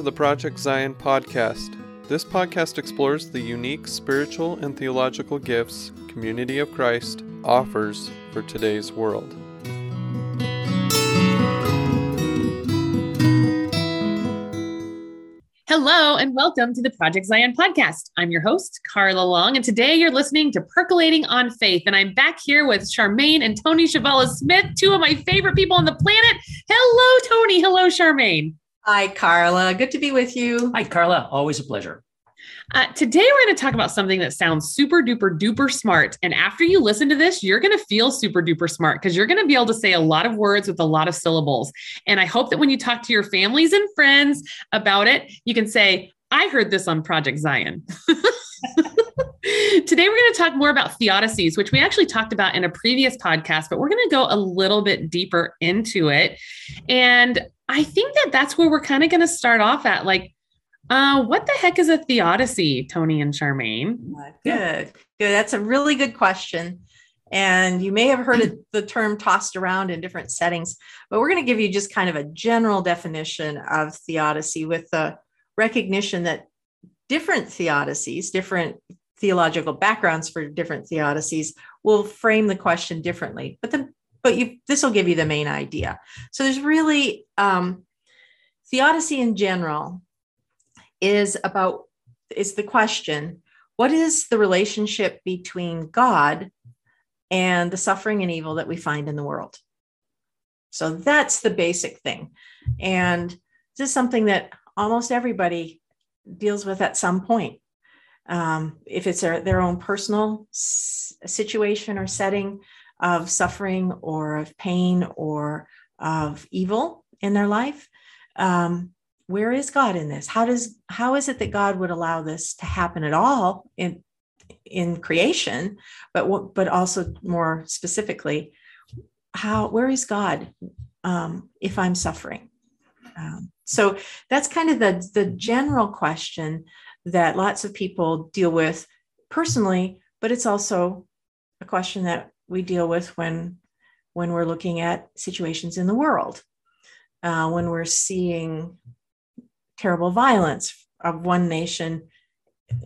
To the Project Zion podcast. This podcast explores the unique spiritual and theological gifts Community of Christ offers for today's world. Hello and welcome to the Project Zion podcast. I'm your host, Carla Long, and today you're listening to Percolating on Faith. And I'm back here with Charmaine and Tony Chvala-Smith, two of my favorite people on the planet. Hello, Tony. Hello, Charmaine. Hi, Carla. Good to be with you. Hi, Carla. Always a pleasure. Uh, today, we're going to talk about something that sounds super duper duper smart. And after you listen to this, you're going to feel super duper smart because you're going to be able to say a lot of words with a lot of syllables. And I hope that when you talk to your families and friends about it, you can say, I heard this on Project Zion. Today, we're going to talk more about theodicies, which we actually talked about in a previous podcast, but we're going to go a little bit deeper into it. And I think that that's where we're kind of going to start off at. Like, uh, what the heck is a theodicy, Tony and Charmaine? Good, good. That's a really good question. And you may have heard the term tossed around in different settings, but we're going to give you just kind of a general definition of theodicy with the recognition that different theodicies, different theological backgrounds for different theodicies will frame the question differently. But the but you this will give you the main idea. So there's really um, theodicy in general is about is the question what is the relationship between God and the suffering and evil that we find in the world? So that's the basic thing. And this is something that almost everybody deals with at some point. Um, if it's a, their own personal s- situation or setting, of suffering or of pain or of evil in their life. Um, where is god in this? How does how is it that god would allow this to happen at all in in creation? But but also more specifically how where is god um, if i'm suffering? Um, so that's kind of the the general question that lots of people deal with personally but it's also a question that we deal with when when we're looking at situations in the world uh, when we're seeing terrible violence of one nation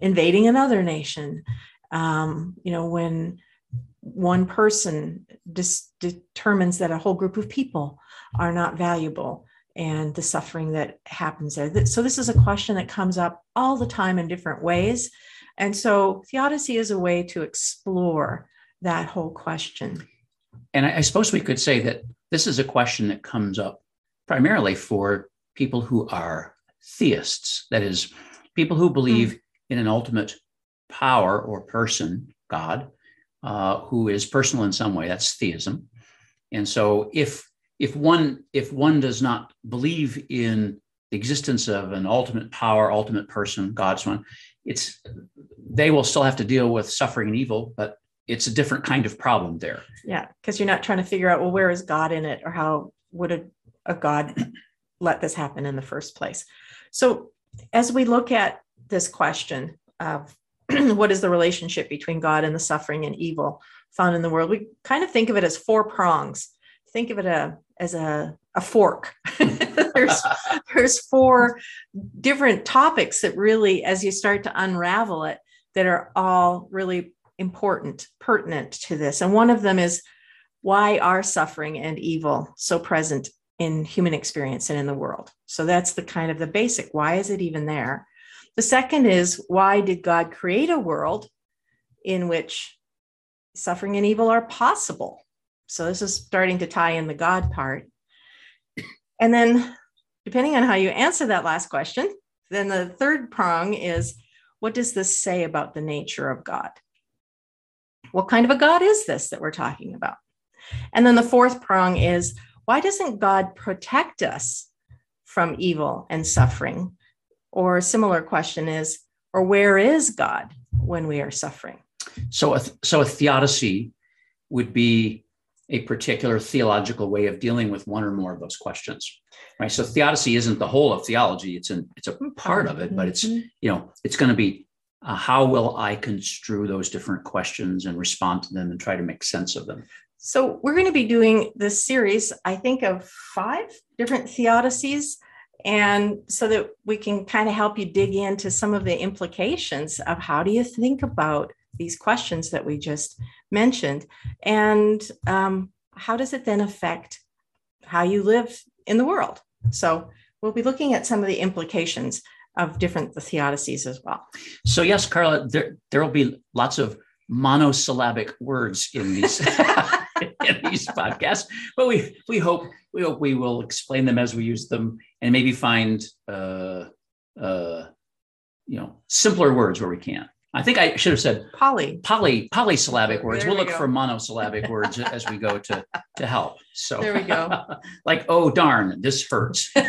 invading another nation um, you know when one person dis- determines that a whole group of people are not valuable and the suffering that happens there. So this is a question that comes up all the time in different ways. And so theodicy is a way to explore that whole question. And I, I suppose we could say that this is a question that comes up primarily for people who are theists, that is, people who believe mm. in an ultimate power or person, God, uh, who is personal in some way. That's theism. And so, if if one if one does not believe in the existence of an ultimate power, ultimate person, God's one, it's they will still have to deal with suffering and evil, but it's a different kind of problem there. Yeah, because you're not trying to figure out, well, where is God in it or how would a, a God let this happen in the first place? So, as we look at this question of what is the relationship between God and the suffering and evil found in the world, we kind of think of it as four prongs. Think of it a, uh, as a, a fork. there's, there's four different topics that really, as you start to unravel it, that are all really important, pertinent to this. And one of them is why are suffering and evil so present in human experience and in the world? So that's the kind of the basic. Why is it even there? The second is why did God create a world in which suffering and evil are possible? So this is starting to tie in the God part. And then, depending on how you answer that last question, then the third prong is what does this say about the nature of God? What kind of a God is this that we're talking about? And then the fourth prong is why doesn't God protect us from evil and suffering? Or a similar question is, or where is God when we are suffering? So, a, so a theodicy would be a particular theological way of dealing with one or more of those questions, right? So theodicy isn't the whole of theology; it's an it's a part of it, but it's mm-hmm. you know it's going to be uh, how will I construe those different questions and respond to them and try to make sense of them? So, we're going to be doing this series, I think, of five different theodicies. and so that we can kind of help you dig into some of the implications of how do you think about these questions that we just mentioned and um, how does it then affect how you live in the world so we'll be looking at some of the implications of different theodicies as well so yes carla there there will be lots of monosyllabic words in these in these podcasts, but we we hope we hope we will explain them as we use them and maybe find uh, uh, you know simpler words where we can. I think I should have said poly poly polysyllabic words. There we'll we look go. for monosyllabic words as we go to to help. So There we go. like oh darn, this hurts.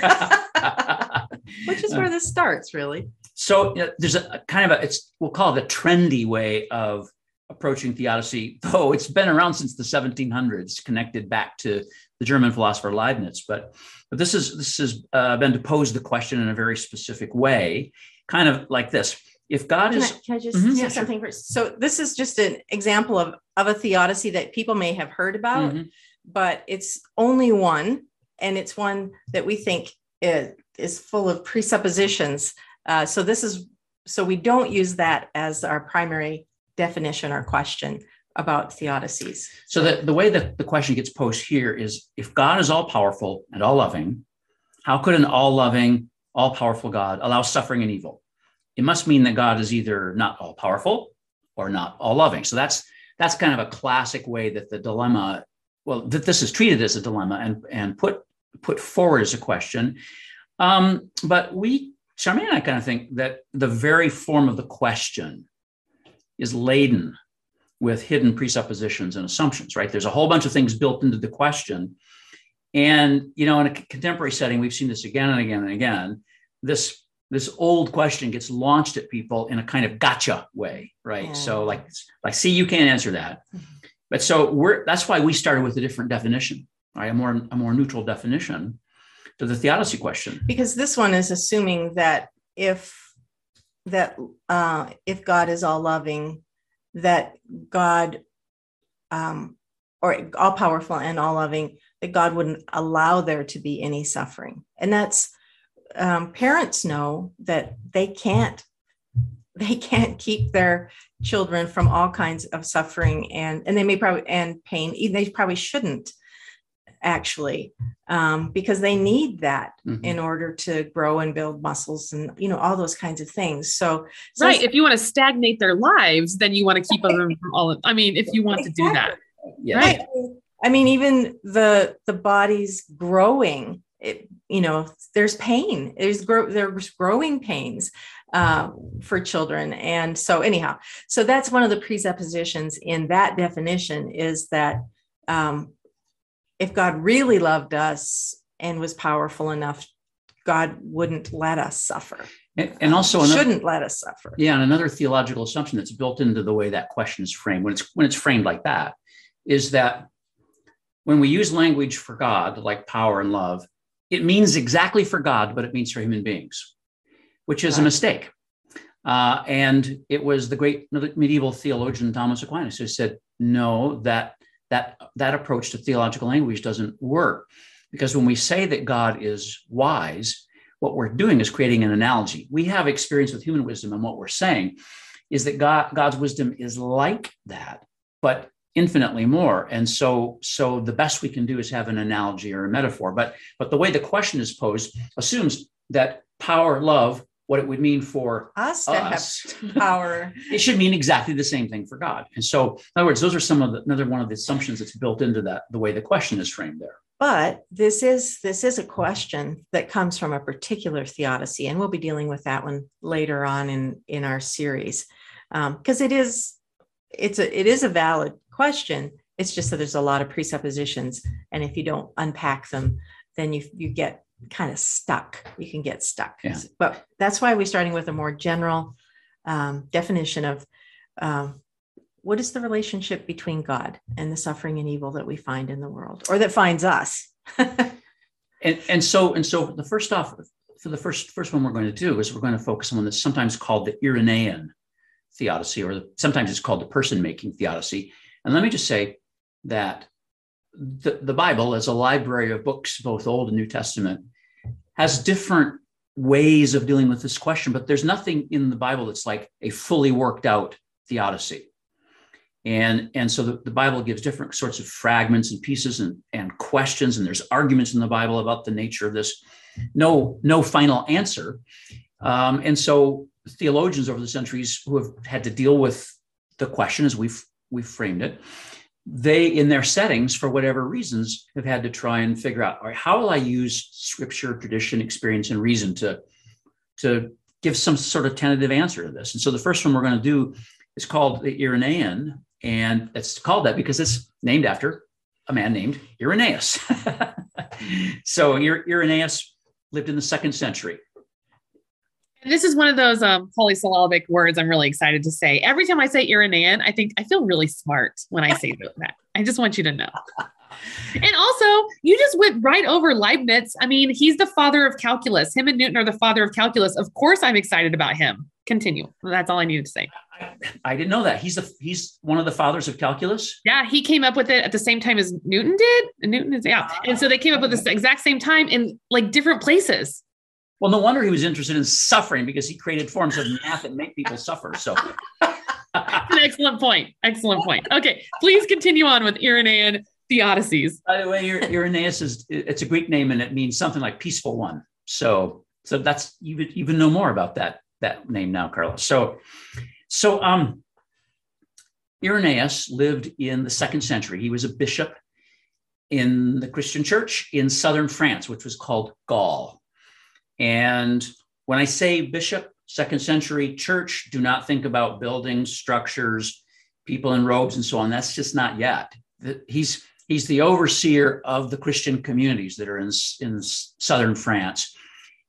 which is where this starts really So you know, there's a, a kind of a it's we'll call it a trendy way of approaching theodicy, though it's been around since the 1700s, connected back to the German philosopher Leibniz. But but this is this has uh, been to pose the question in a very specific way, kind of like this: If God Can I, is can I just Mhm. say Yeah, sure. something first? So this is just an example of, of a theodicy that people may have heard about, Mhm. but it's only one, and it's one that we think is, is full of presuppositions. Uh, so this is so we don't use that as our primary definition or question about theodicies. So the, the way that the question gets posed here is if God is all powerful and all loving, how could an all loving, all powerful God allow suffering and evil? It must mean that God is either not all powerful or not all loving. So that's that's kind of a classic way that the dilemma, well, that this is treated as a dilemma and, and put put forward as a question. Um, but we, Charmaine and I kind of think that the very form of the question is laden with hidden presuppositions and assumptions, right? There's a whole bunch of things built into the question. And, you know, in a contemporary setting, we've seen this again and again and again. This this old question gets launched at people in a kind of gotcha way, right? Yeah. So like, like, see, you can't answer that. But so we're that's why we started with a different definition, right? A more a more neutral definition to the theodicy question. because this one is assuming that if that uh, if God is all loving, that God um, or all powerful and all loving, that God wouldn't allow there to be any suffering, and that's um, parents know that they can't they can't keep their children from all kinds of suffering and and they may probably and pain they probably shouldn't actually um, because they need that Mhm. in order to grow and build muscles and you know all those kinds of things so, so right. If you want to stagnate their lives, then you want to keep them from all of, I mean, if you want to do that. Yeah. Right. i mean even the the body's growing it you know there's pain there's grow there's growing pains uh, for children and so anyhow so that's one of the presuppositions in that definition is that um, if god really loved us and was powerful enough god wouldn't let us suffer. And, and also another, shouldn't let us suffer. Yeah, and another theological assumption that's built into the way that question is framed when it's when it's framed like that is that when we use language for God like power and love, it means exactly for God, but it means for human beings, which is a mistake. Uh, and it was the great medieval theologian Thomas Aquinas who said, "No, that that that approach to theological language doesn't work, because when we say that God is wise, what we're doing is creating an analogy. We have experience with human wisdom, and what we're saying is that God, God's wisdom is like that, but infinitely more. And so, so the best we can do is have an analogy or a metaphor. But but the way the question is posed assumes that power, love, what it would mean for us to have power it should mean exactly the same thing for God. And so, in other words, those are some of the another one of the assumptions that's built into that the way the question is framed there. but this is this is a question that comes from a particular theodicy and we'll be dealing with that one later on in in our series um, because it is it's a it is a valid question it's just that there's a lot of presuppositions and if you don't unpack them then you you get kind of stuck you can get stuck Yeah. but that's why we're starting with a more general um, definition of um, what is the relationship between God and the suffering and evil that we find in the world or that finds us? And and so and so the first off for the first first one we're going to do is we're going to focus on one that's sometimes called the Irenaean theodicy, or the, sometimes it's called the person-making theodicy. And let me just say that the, the Bible, as a library of books, both Old and New Testament, has different ways of dealing with this question, but there's nothing in the Bible that's like a fully worked out theodicy. And, and so the, the Bible gives different sorts of fragments and pieces and, and questions, and there's arguments in the Bible about the nature of this. No, no final answer. Um, and so theologians over the centuries who have had to deal with the question as we've we've framed it, they in their settings for whatever reasons have had to try and figure out all right how will i use scripture tradition experience and reason to to give some sort of tentative answer to this? And so the first one we're going to do is called the irenaean and it's called that because it's named after a man named irenaeus. So irenaeus lived in the second century this is one of those um, polysyllabic words I'm really excited to say. Every time I say Irenaean, I think I feel really smart when I say that. I just want you to know. And also, you just went right over Leibniz. I mean, he's the father of calculus. Him and Newton are the father of calculus. Of course, I'm excited about him. Continue. That's all I needed to say. I, I didn't know that he's the he's one of the fathers of calculus. Yeah, he came up with it at the same time as Newton did. Newton is yeah, and so they came up with this exact same time in like different places. Well, no wonder he was interested in suffering because he created forms of math that make people suffer. So, an excellent point. Excellent point. Okay, please continue on with Irenaean theodicies. By the way, Irenaeus is it's a Greek name and it means something like peaceful one. So, so that's you would even know more about that that name now, Carlos. So, so um, Irenaeus lived in the second century. He was a bishop in the Christian church in southern France, which was called Gaul. And when I say bishop, second century church, do not think about buildings, structures, people in robes, and so on. That's just not yet. He's he's the overseer of the Christian communities that are in, in southern France.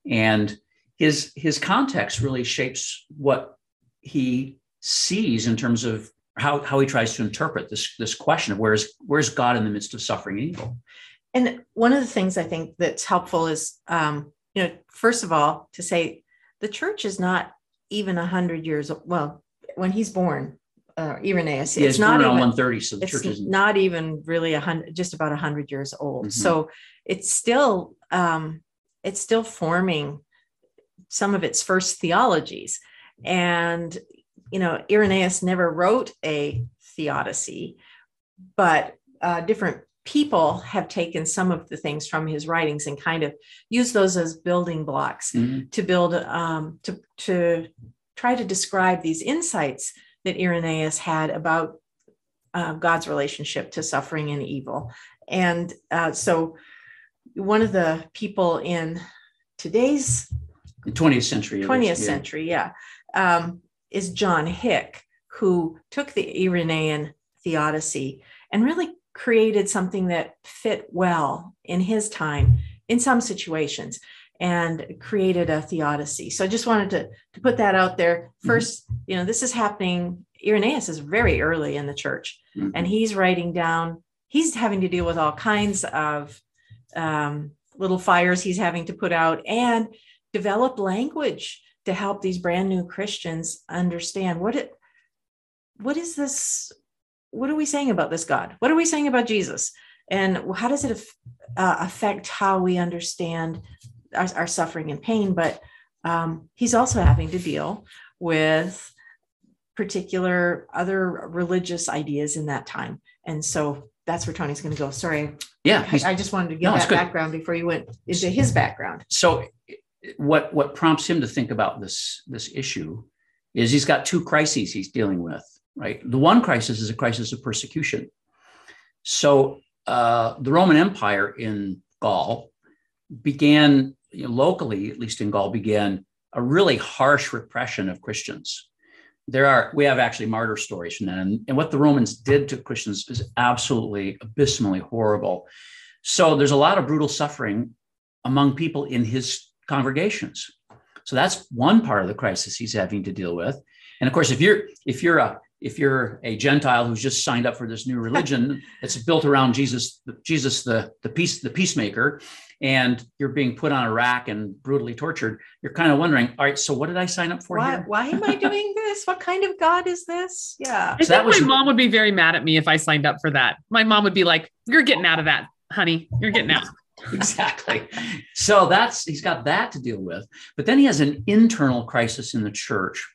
And his his context really shapes what he sees in terms of how, how he tries to interpret this, this question of where's where's God in the midst of suffering and evil. And one of the things I think that's helpful is um, you know, first of all, to say the church is not even a hundred years old. well when he's born, uh, Irenaeus. Yeah, it's not even 130, so the church is not even really a hundred, just about a hundred years old. Mhm. So it's still um, it's still forming some of its first theologies, and you know, Irenaeus never wrote a theodicy, but uh, different people have taken some of the things from his writings and kind of used those as building blocks Mhm. to build um, to to try to describe these insights that Irenaeus had about uh, God's relationship to suffering and evil. And uh, so, one of the people in today's 20th century. 20th is, yeah. century, yeah, um, is John Hick, who took the Irenaean theodicy and really created something that fit well in his time in some situations and created a theodicy. So I just wanted to, to put that out there. 1st you know, this is happening. Irenaeus is very early in the church Mhm. and he's writing down, he's having to deal with all kinds of um, little fires he's having to put out and develop language to help these brand new Christians understand what it what is this what are we saying about this God? What are we saying about Jesus? And how does it uh, affect how we understand our, our suffering and pain? But um, he's also having to deal with particular other religious ideas in that time. And so that's where Tony's going to go. Sorry, Yeah. I, I just wanted to give No, that background before you went into his background. so what what prompts him to think about this this issue is he's got two crises he's dealing with right the one crisis is a crisis of persecution so uh, the roman empire in gaul began you know, locally at least in gaul began a really harsh repression of christians there are we have actually martyr stories from that and, and what the romans did to christians is absolutely abysmally horrible so there's a lot of brutal suffering among people in his congregations. So that's one part of the crisis he's having to deal with. And of course, if you're if you're a if you're a Gentile who's just signed up for this new religion that's built around Jesus, Jesus the the peace the peacemaker, and you're being put on a rack and brutally tortured, you're kind of wondering, all right, so what did I sign up for Why, here? why am I doing this? What kind of God is this? Yeah. I So that think was- my mom would be very mad at me if I signed up for that. My mom would be like, "You're getting out of that, honey. You're getting out." exactly. So that's he's got that to deal with. But then he has an internal crisis in the church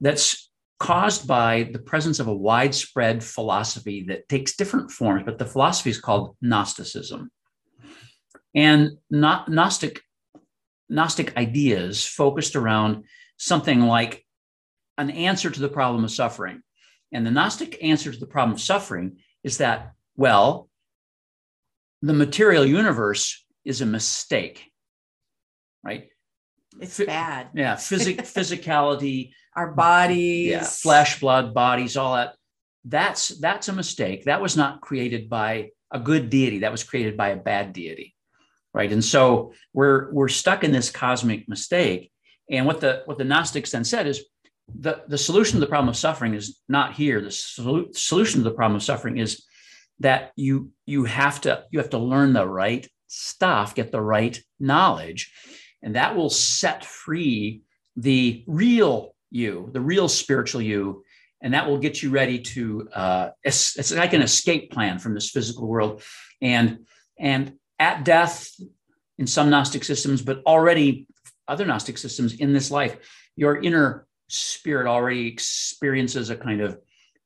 that's caused by the presence of a widespread philosophy that takes different forms, but the philosophy is called Gnosticism. And Gnostic, Gnostic ideas focused around something like an answer to the problem of suffering. And the Gnostic answer to the problem of suffering is that, well, the material universe is a mistake, right? It's bad. Yeah, physic, physicality, Our bodies. yeah, flesh, blood, bodies, all that. That's that's a mistake. That was not created by a good deity. That was created by a bad deity, right? And so we're we're stuck in this cosmic mistake. And what the what the Gnostics then said is the the solution to the problem of suffering is not here. The solu- solution to the problem of suffering is that you you have to you have to learn the right stuff, get the right knowledge, and that will set free the real you, the real spiritual you, and that will get you ready to. Uh, it's, it's like an escape plan from this physical world, and and at death, in some Gnostic systems, but already other Gnostic systems in this life, your inner spirit already experiences a kind of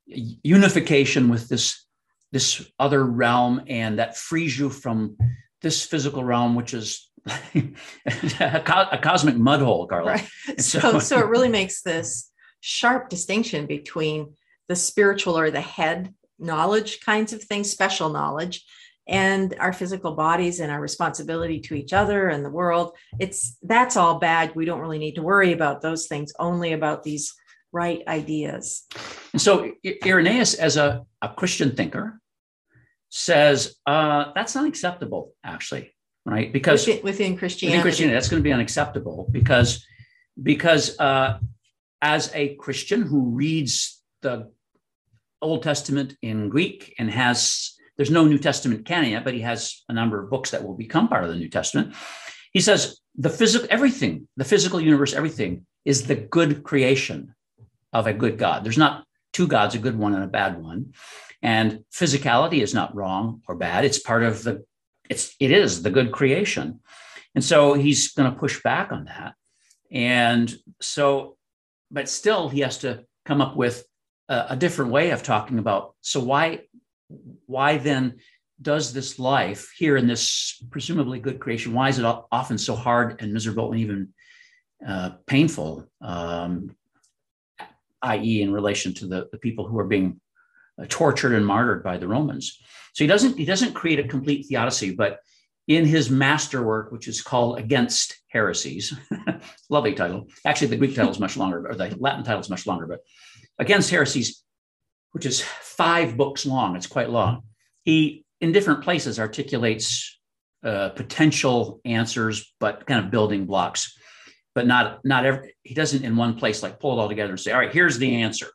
unification with this this other realm, and that frees you from this physical realm, which is a, co- a cosmic mud hole, Carla. Right. So, so it really makes this sharp distinction between the spiritual or the head knowledge kinds of things, special knowledge, and our physical bodies and our responsibility to each other and the world. It's that's all bad. We don't really need to worry about those things, only about these right ideas. And so Irenaeus, as a, a Christian thinker, says uh, that's not acceptable, actually, right? Because Within, within Christianity. within Christianity, that's going to be unacceptable because because uh, as a Christian who reads the Old Testament in Greek and has there's no New Testament canon yet, but he has a number of books that will become part of the New Testament. He says the physical everything, the physical universe, everything is the good creation of a good God. There's not two gods, a good one and a bad one. And physicality is not wrong or bad. It's part of the it's it is the good creation. And so he's going to push back on that. And so, but still, he has to come up with a, a different way of talking about. So why, why then does this life here in this presumably good creation? Why is it often so hard and miserable and even uh, painful? Um, i.e., in relation to the, the people who are being uh, tortured and martyred by the Romans. So he doesn't he doesn't create a complete theodicy, but in his masterwork, which is called Against Heresies, lovely title. Actually, the Greek title is much longer, or the Latin title is much longer, but Against Heresies, which is five books long, it's quite long. He, in different places, articulates uh, potential answers, but kind of building blocks. But not not every. He doesn't in one place like pull it all together and say, "All right, here's the answer."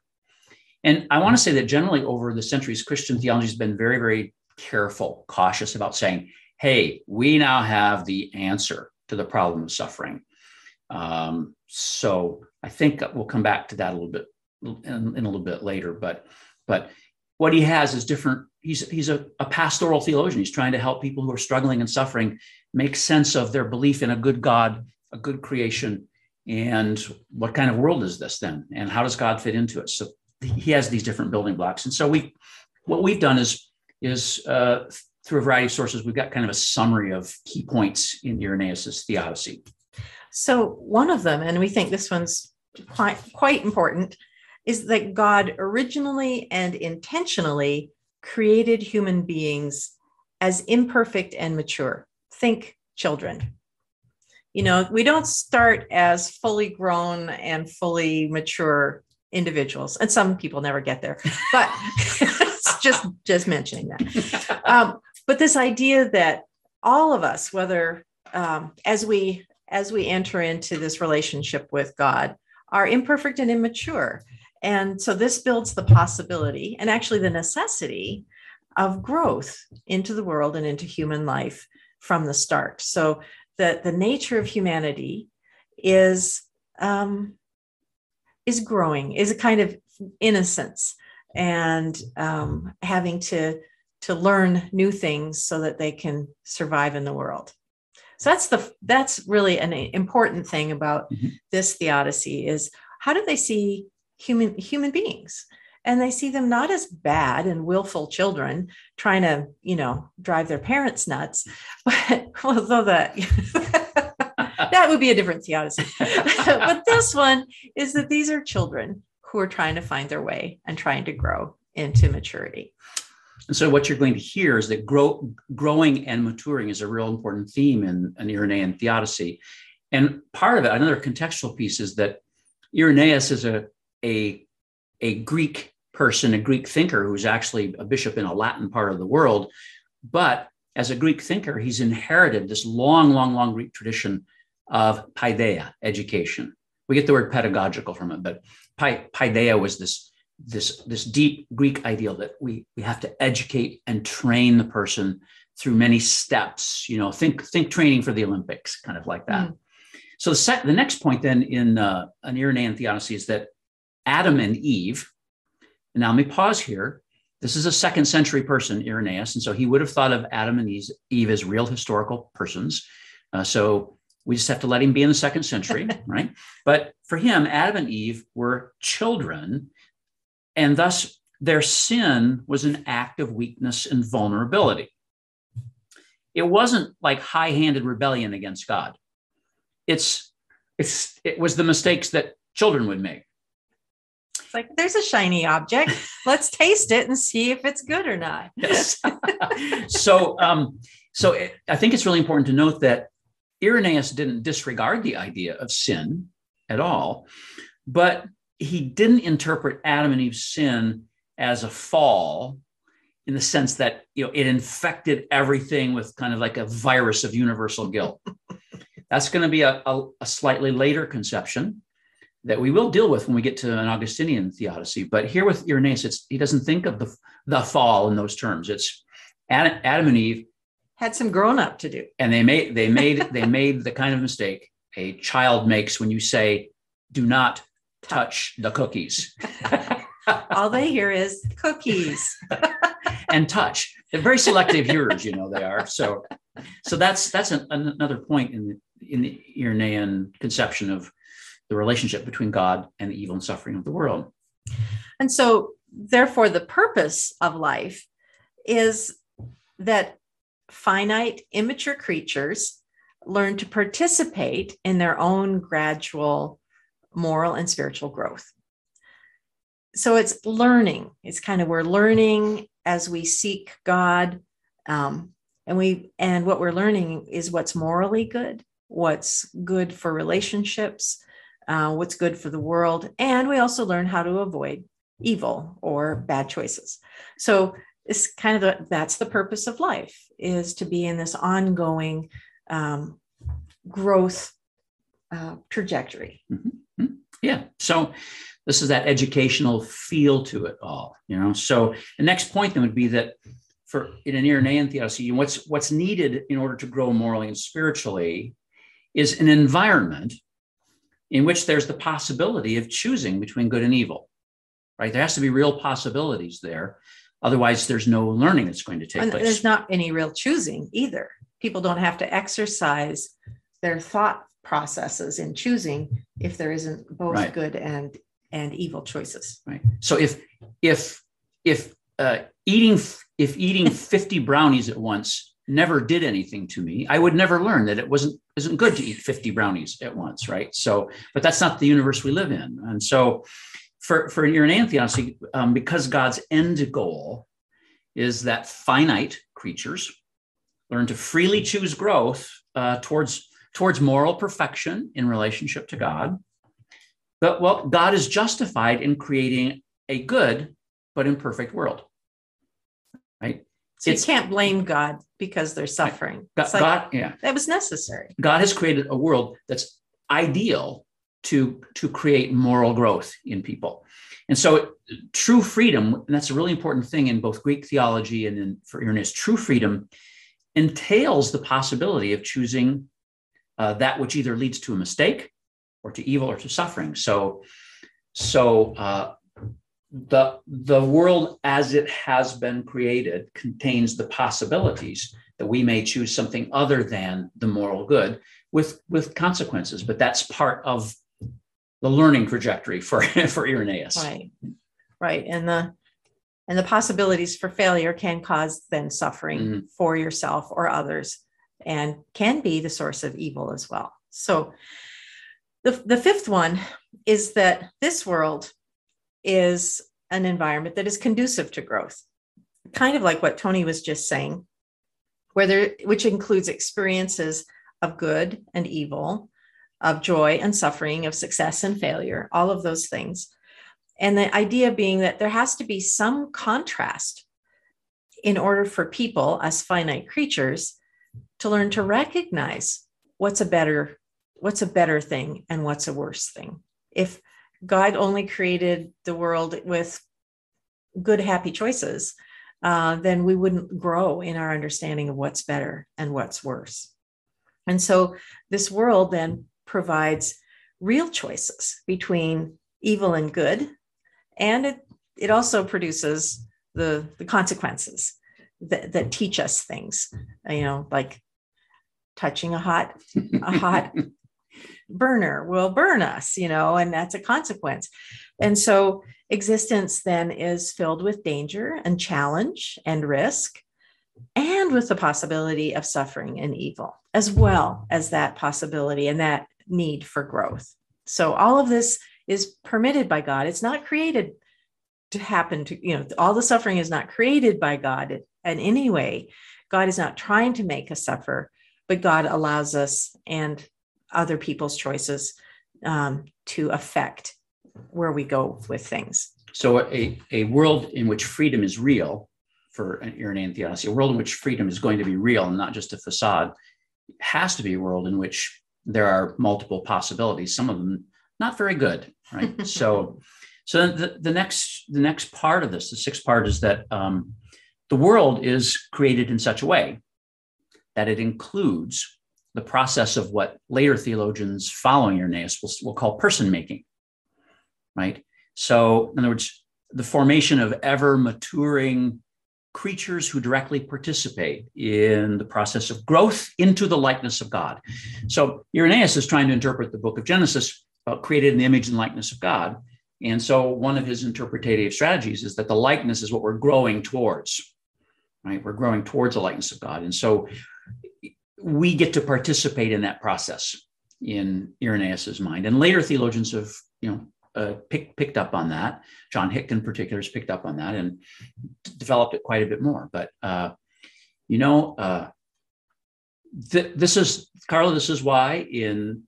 And I want to say that generally over the centuries, Christian theology has been very, very careful, cautious about saying, hey, we now have the answer to the problem of suffering. Um, so I think we'll come back to that a little bit in, in, a little bit later. But but what he has is different. He's he's a, a pastoral theologian. He's trying to help people who are struggling and suffering make sense of their belief in a good God, a good creation, and what kind of world is this then, and how does God fit into it? So he has these different building blocks, and so we what we've done is is uh, through a variety of sources, we've got kind of a summary of key points in Irenaeus's theodicy. So one of them, and we think this one's quite, quite important, is that God originally and intentionally created human beings as imperfect and mature. Think children. You know, we don't start as fully grown and fully mature individuals, and some people never get there, but it's just just mentioning that. Um, but this idea that all of us, whether um, as we as we enter into this relationship with God, are imperfect and immature. And so this builds the possibility and actually the necessity of growth into the world and into human life from the start. So that the nature of humanity is um, is growing, is a kind of innocence and um, having to to learn new things so that they can survive in the world. So that's the that's really an important thing about Mhm. this theodicy is how do they see human human beings? And they see them not as bad and willful children trying to, you know, drive their parents nuts, but although that that would be a different theodicy. but this one is that these are children who are trying to find their way and trying to grow into maturity. And so what you're going to hear is that grow, growing and maturing is a real important theme in an Irenaean theodicy. And part of it, another contextual piece is that Irenaeus is a, a, a Greek person, a Greek thinker who's actually a bishop in a Latin part of the world. But as a Greek thinker, he's inherited this long, long, long Greek tradition of paideia, education. We get the word pedagogical from it, but paideia was this this this deep Greek ideal that we we have to educate and train the person through many steps. You know, think think training for the Olympics, kind of like that. Mm. So the, sec- the next point then in uh, an Irenaean theodicy is that Adam and Eve. And now let me pause here. This is a second century person, Irenaeus, and so he would have thought of Adam and Eve, Eve as real historical persons. Uh, so we just have to let him be in the second century, right? But for him, Adam and Eve were children and thus, their sin was an act of weakness and vulnerability. It wasn't like high handed rebellion against God. It's, it's, it was the mistakes that children would make. It's like there's a shiny object. Let's taste it and see if it's good or not. Yes. so, um, so it, I think it's really important to note that Irenaeus didn't disregard the idea of sin at all, but he didn't interpret Adam and Eve's sin as a fall in the sense that you know it infected everything with kind of like a virus of universal guilt. That's going to be a, a, a, slightly later conception that we will deal with when we get to an Augustinian theodicy. But here with Irenaeus, he doesn't think of the, the fall in those terms. It's Adam, Adam and Eve had some grown up to do, and they made they made they made the kind of mistake a child makes when you say, "Do not touch the cookies. All they hear is cookies and touch. They're very selective hearers, you know they are. So, so that's that's an, another point in the, in the Irenaean conception of the relationship between God and the evil and suffering of the world. And so, therefore, the purpose of life is that finite, immature creatures learn to participate in their own gradual moral and spiritual growth. So it's learning. It's kind of we're learning as we seek God, um, and we and what we're learning is what's morally good, what's good for relationships, uh, what's good for the world, and we also learn how to avoid evil or bad choices. So it's kind of the, that's the purpose of life is to be in this ongoing um, growth uh, trajectory. Mm-hmm. Yeah. So this is that educational feel to it all, you know. So the next point then would be that for in an Irenaean theodicy, what's what's needed in order to grow morally and spiritually is an environment in which there's the possibility of choosing between good and evil. Right? There has to be real possibilities there. Otherwise, there's no learning that's going to take and place. There's not any real choosing either. People don't have to exercise their thought processes in choosing if there isn't both Right. good and and evil choices. Right. So if if if uh, eating if eating fifty brownies at once never did anything to me, I would never learn that it wasn't isn't good to eat fifty brownies at once. Right. So, but that's not the universe we live in, and so for for an Irenaean theodicy, um, because God's end goal is that finite creatures learn to freely choose growth uh, towards towards moral perfection in relationship to God. But well, God is justified in creating a good but imperfect world. Right? So It's- you can't blame God because they're suffering. God, like, God, yeah. that was necessary. God has created a world that's ideal to, to create moral growth in people. And so true freedom, and that's a really important thing in both Greek theology and in for Irenaeus, true freedom entails the possibility of choosing uh, that which either leads to a mistake or to evil or to suffering. So, so uh, the the world as it has been created contains the possibilities that we may choose something other than the moral good with with consequences but that's part of the learning trajectory for for irenaeus. Right right. And the and the possibilities for failure can cause then suffering Mhm. for yourself or others and can be the source of evil as well. So the, the fifth one is that this world is an environment that is conducive to growth kind of like what tony was just saying where there which includes experiences of good and evil of joy and suffering of success and failure all of those things and the idea being that there has to be some contrast in order for people, as finite creatures, to learn to recognize what's a better what's a better thing and what's a worse thing. If God only created the world with good, happy choices, uh, then we wouldn't grow in our understanding of what's better and what's worse. And so this world then provides real choices between evil and good and it it also produces the the consequences that, that teach us things you know like touching a hot a hot burner will burn us you know and that's a consequence. And so existence then is filled with danger and challenge and risk and with the possibility of suffering and evil as well as that possibility and that need for growth so all of this is permitted by God. It's not created to happen to, you know, all the suffering is not created by God in any way. God is not trying to make us suffer, but God allows us and other people's choices um, to affect where we go with things. So a, a world in which freedom is real for an Irenaean theodicy, a world in which freedom is going to be real and not just a facade, has to be a world in which there are multiple possibilities, some of them not very good, right? so so the, the next the next part of this, the sixth part is that um, the world is created in such a way that it includes the process of what later theologians following Irenaeus will, will call person making, right? So, in other words, the formation of ever maturing creatures who directly participate in the process of growth into the likeness of God. So, Irenaeus is trying to interpret the book of Genesis about created in the image and likeness of God. And so, one of his interpretative strategies is that the likeness is what we're growing towards, right? We're growing towards the likeness of God. And so, we get to participate in that process in Irenaeus's mind. And later theologians have, you know, uh, pick, picked up on that. John Hick, in particular, has picked up on that and developed it quite a bit more. But uh, you know, uh, th- this is Carla. This is why in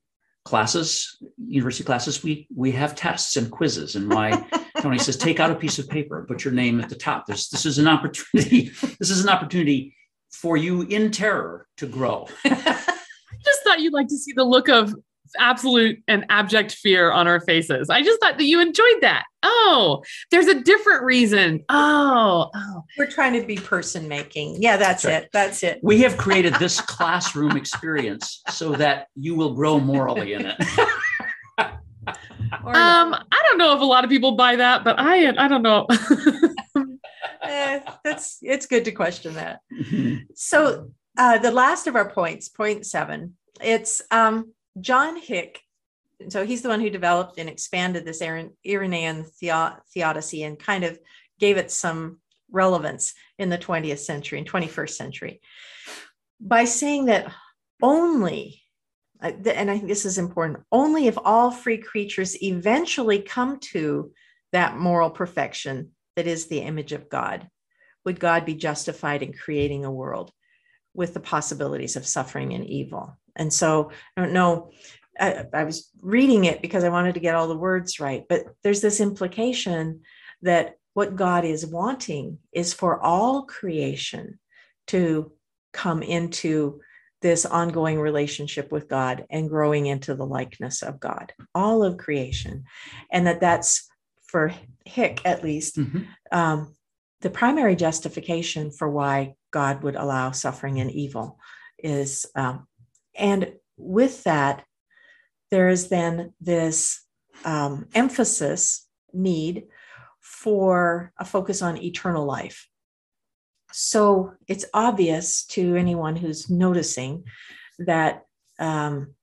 classes, university classes, we we have tests and quizzes, and why Tony says take out a piece of paper, put your name at the top. This this is an opportunity. This is an opportunity for you in terror to grow. I just thought you'd like to see the look of absolute and abject fear on our faces. I just thought that you enjoyed that. Oh, there's a different reason. Oh, oh. We're trying to be person making. Yeah, that's That's right. it. That's it. We have created this classroom experience so that you will grow morally in it. Um. I don't know if a lot of people buy that, but I I don't know. Eh, that's it's good to question that. So uh, the last of our points, point seven, it's um, John Hick. So he's the one who developed and expanded this Iren- Irenaean theo- theodicy and kind of gave it some relevance in the 20th century and 21st century by saying that only, uh, and I think this is important, only if all free creatures eventually come to that moral perfection that is the image of God would God be justified in creating a world with the possibilities of suffering and evil? And so I don't know. I, I was reading it because I wanted to get all the words right, but there's this implication that what God is wanting is for all creation to come into this ongoing relationship with God and growing into the likeness of God, all of creation. And that that's for Hick, at least, Mhm. um, the primary justification for why God would allow suffering and evil is, um, and with that, there is then this um, emphasis need for a focus on eternal life. So it's obvious to anyone who's noticing that um,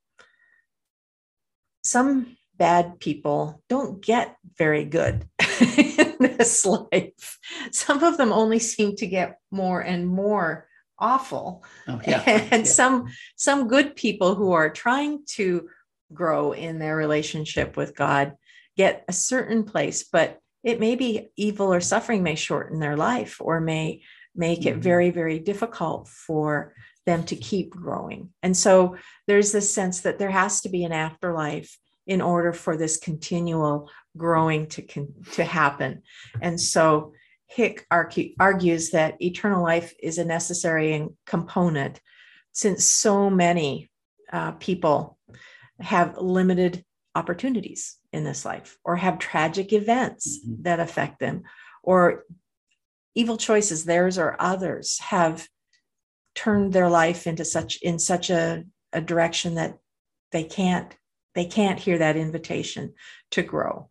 some bad people don't get very good in this life. Some of them only seem to get more and more awful. Oh, yeah. And yeah. some some good people who are trying to grow in their relationship with God get a certain place, but it may be evil or suffering may shorten their life or may make it mm-hmm. very, very difficult for them to keep growing. And so there's this sense that there has to be an afterlife in order for this continual growing to, to happen. And so Hick argues that eternal life is a necessary component since so many uh, people have limited opportunities in this life or have tragic events mm-hmm. that affect them or evil choices theirs or others have turned their life into such in such a, a direction that they can't they can't hear that invitation to grow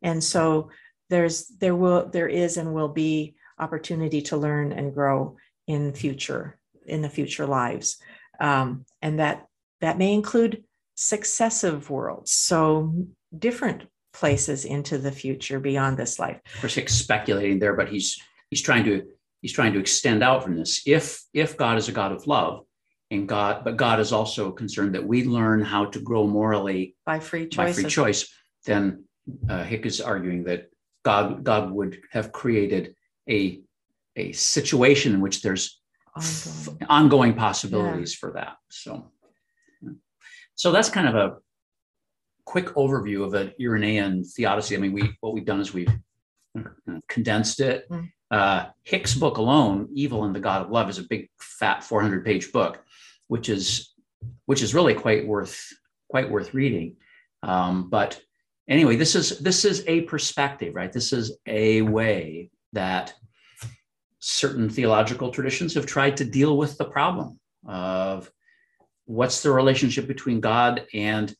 and so there's there will there is and will be opportunity to learn and grow in future in the future lives. Um, and that that may include successive worlds. So different places into the future beyond this life. Of course he's speculating there but he's he's trying to he's trying to extend out from this. If if god is a god of love and god but god is also concerned that we learn how to grow morally by free choice by free choice then uh, hick is arguing that God God would have created a a situation in which there's ongoing, f- ongoing possibilities yeah. for that. So so that's kind of a quick overview of an Irenaean theodicy. I mean, we what we've done is we've condensed it. Mm. Uh, Hick's book alone, "Evil and the God of Love," is a big, fat, 400 page book, which is which is really quite worth quite worth reading. Um, but anyway, this is this is a perspective, right? This is a way that certain theological traditions have tried to deal with the problem of what's the relationship between God and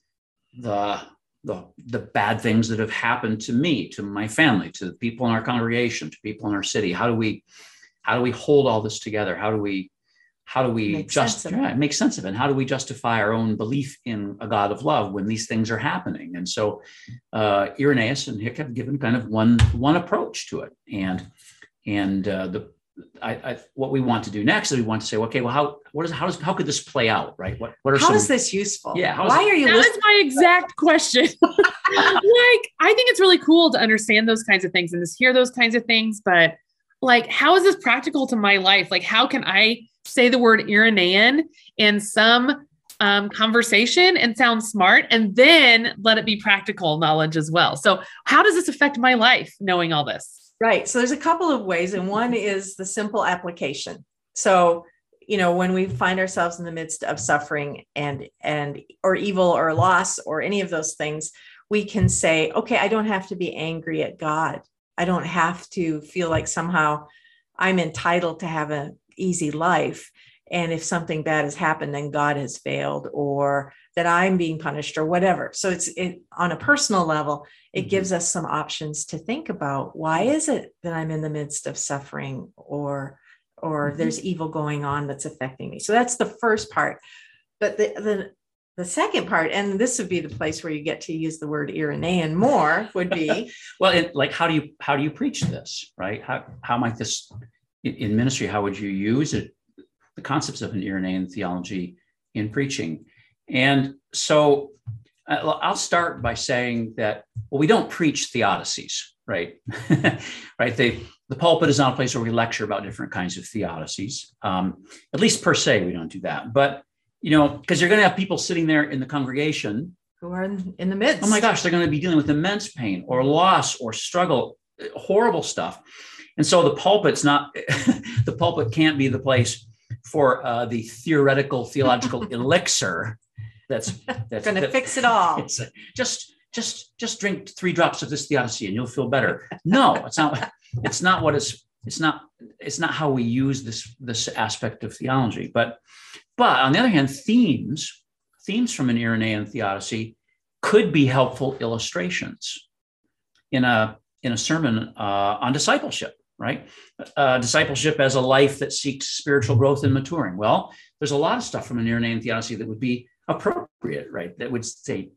the the, the bad things that have happened to me, to my family, to the people in our congregation, to people in our city. How do we how do we hold all this together? How do we how do we make just sense yeah, make sense of it? And how do we justify our own belief in a God of love when these things are happening? And so uh, Irenaeus and Hick have given kind of one one approach to it. And and uh, the I, I, what we want to do next is we want to say, okay, well, how what is how does how could this play out, right? What what are how some, is this useful? Yeah, why are you? That listening? was my exact question. like, I think it's really cool to understand those kinds of things and just hear those kinds of things, but like, how is this practical to my life? Like, how can I say the word Irenaean in some um, conversation and sound smart, and then let it be practical knowledge as well. So, how does this affect my life knowing all this? Right. So, there's a couple of ways, and one is the simple application. So, you know, when we find ourselves in the midst of suffering and and or evil or loss or any of those things, we can say, okay, I don't have to be angry at God. I don't have to feel like somehow I'm entitled to have an easy life. And if something bad has happened, then God has failed, or that I'm being punished, or whatever. So it's it, on a personal level, it mm-hmm. gives us some options to think about why is it that I'm in the midst of suffering, or or mm-hmm. there's evil going on that's affecting me. So that's the first part. But the, the the second part, and this would be the place where you get to use the word Irenaean more, would be well, it, like how do you how do you preach this, right? How how might this in ministry? How would you use it? The concepts of an Irenaean theology in preaching, and so uh, I'll start by saying that well, we don't preach theodicies, right? right? They, the pulpit is not a place where we lecture about different kinds of theodicies. Um, at least per se, we don't do that, but you know, because you're going to have people sitting there in the congregation who are in, in the midst. Oh my gosh, they're going to be dealing with immense pain or loss or struggle, horrible stuff. And so the pulpit's not, the pulpit can't be the place for uh, the theoretical theological elixir that's that's going to fix it all. It's a, just just just drink three drops of this theodicy and you'll feel better. No, it's not. It's not what it's. It's not. It's not how we use this this aspect of theology. But but on the other hand, themes, themes from an Irenaean theodicy could be helpful illustrations. In a, in a sermon uh, on discipleship, right? Uh, discipleship as a life that seeks spiritual growth and maturing. Well, there's a lot of stuff from an Irenaean theodicy that would be appropriate, right? That would say,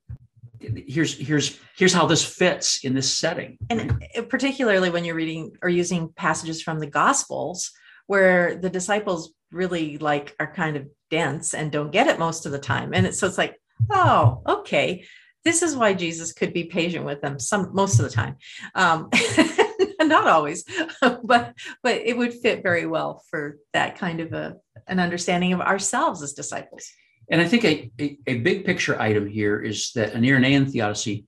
here's here's here's how this fits in this setting. And particularly when you're reading or using passages from the Gospels, where the disciples really like are kind of dense and don't get it most of the time, and it's, so it's like, oh, okay, this is why Jesus could be patient with them some most of the time. Um, not always, but but it would fit very well for that kind of a an understanding of ourselves as disciples. And I think a, a, a big picture item here is that an Irenaean theodicy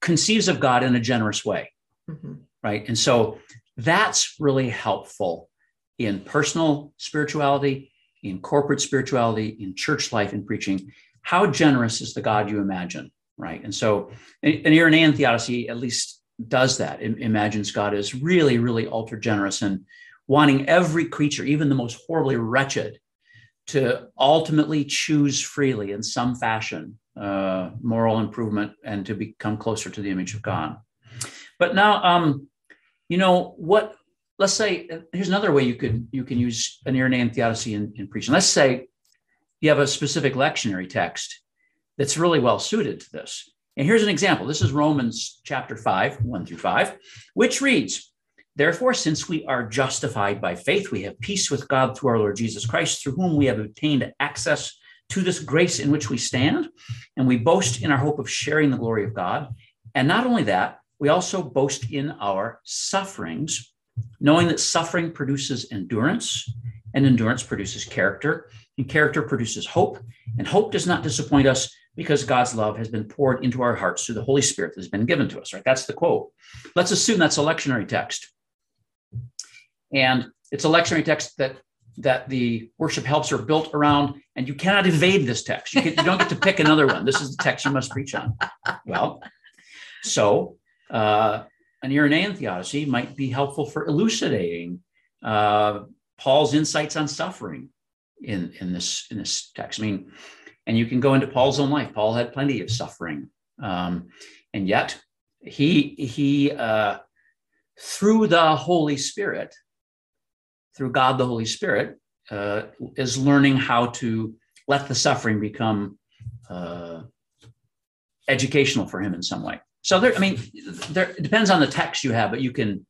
conceives of God in a generous way, mm-hmm. right? And so that's really helpful in personal spirituality, in corporate spirituality, in church life, in preaching. How generous is the God you imagine, right? And so an Irenaean theodicy at least does that, it imagines God as really, really ultra generous and wanting every creature, even the most horribly wretched, to ultimately choose freely in some fashion uh, moral improvement and to become closer to the image of God. But now, um, you know what? Let's say here's another way you could you can use an Irenaean theodicy in, in preaching. Let's say you have a specific lectionary text that's really well suited to this. And here's an example. This is Romans chapter 5, 1 through 5, which reads, Therefore, since we are justified by faith, we have peace with God through our Lord Jesus Christ, through whom we have obtained access to this grace in which we stand, and we boast in our hope of sharing the glory of God. And not only that, we also boast in our sufferings, knowing that suffering produces endurance, and endurance produces character, and character produces hope, and hope does not disappoint us because God's love has been poured into our hearts through the Holy Spirit that has been given to us, right? That's the quote. Let's assume that's a lectionary text. And it's a lectionary text that that the worship helps are built around, and you cannot evade this text. You, can, you don't get to pick another one. This is the text you must preach on. Well, so uh, an Irenaean theodicy might be helpful for elucidating uh, Paul's insights on suffering in, in this in this text. I mean, and you can go into Paul's own life. Paul had plenty of suffering, um, and yet he he uh, through the Holy Spirit through God the Holy Spirit, uh, is learning how to let the suffering become uh, educational for him in some way. So there, I mean, there it depends on the text you have, but you can,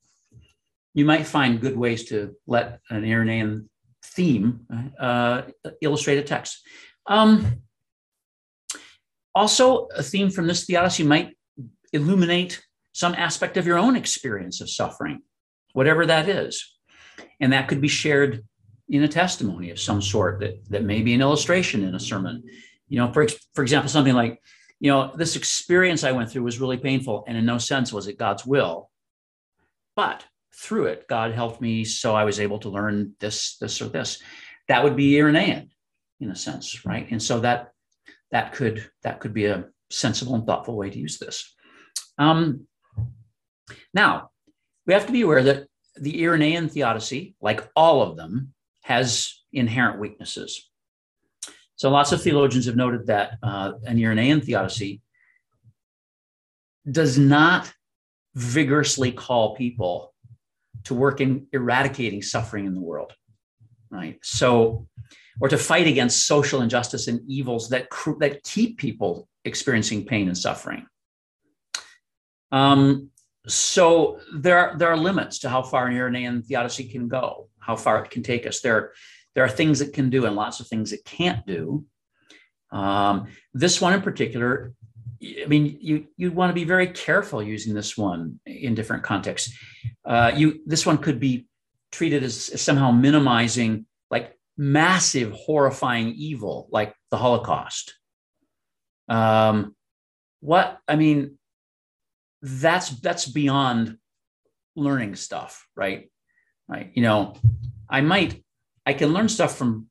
you might find good ways to let an Irenaean theme uh, illustrate a text. Um, also, a theme from this theodicy might illuminate some aspect of your own experience of suffering, whatever that is. And that could be shared in a testimony of some sort that, that may be an illustration in a sermon. You know, for, for example, something like, you know, this experience I went through was really painful, and in no sense was it God's will. But through it, God helped me so I was able to learn this, this, or this. That would be Irenaean in a sense, right? And so that that could that could be a sensible and thoughtful way to use this. Um, now, we have to be aware that the Irenaean theodicy, like all of them, has inherent weaknesses. So lots of theologians have noted that uh, an Irenaean theodicy does not vigorously call people to work in eradicating suffering in the world, right? So, or to fight against social injustice and evils that that keep people experiencing pain and suffering. Um, so there are, there are limits to how far an Irenaean theodicy can go, how far it can take us. There, there are things it can do and lots of things it can't do. Um, this one in particular, I mean, you you'd want to be very careful using this one in different contexts. Uh, you this one could be treated as, as somehow minimizing like massive, horrifying evil, like the Holocaust. Um, what I mean, that's that's beyond learning stuff right right you know i might i can learn stuff from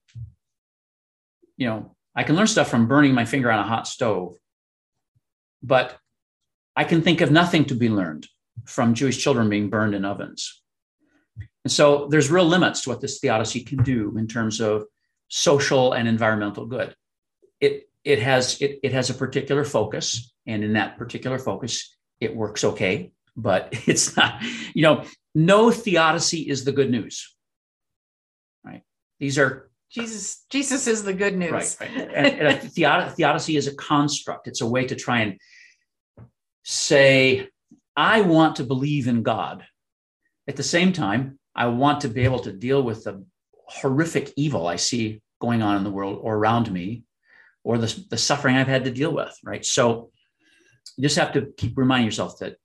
you know i can learn stuff from burning my finger on a hot stove but i can think of nothing to be learned from jewish children being burned in ovens and so there's real limits to what this theodicy can do in terms of social and environmental good it it has it, it has a particular focus and in that particular focus it works okay, but it's not, you know, no theodicy is the good news. These are Jesus, Jesus is the good news. Right. right. And, and theod- theodicy is a construct. It's a way to try and say, I want to believe in God. At the same time, I want to be able to deal with the horrific evil I see going on in the world or around me, or the, the suffering I've had to deal with. Right. So you just have to keep reminding yourself that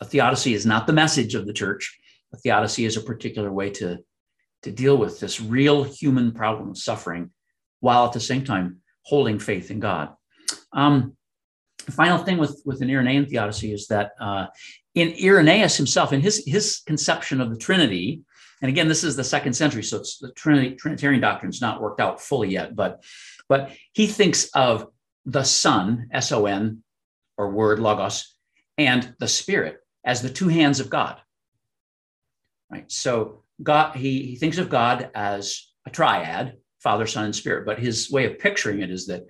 a theodicy is not the message of the church. A theodicy is a particular way to, to deal with this real human problem of suffering while at the same time holding faith in God. Um, final thing with, with an Irenaean theodicy is that uh, in Irenaeus himself, in his, his conception of the Trinity, and again, this is the second century, so it's the Trinity, Trinitarian doctrine is not worked out fully yet, but, but he thinks of the Son, S O N, or word, logos, and the Spirit as the two hands of God. Right. So God, he, he thinks of God as a triad, Father, Son, and Spirit. But his way of picturing it is that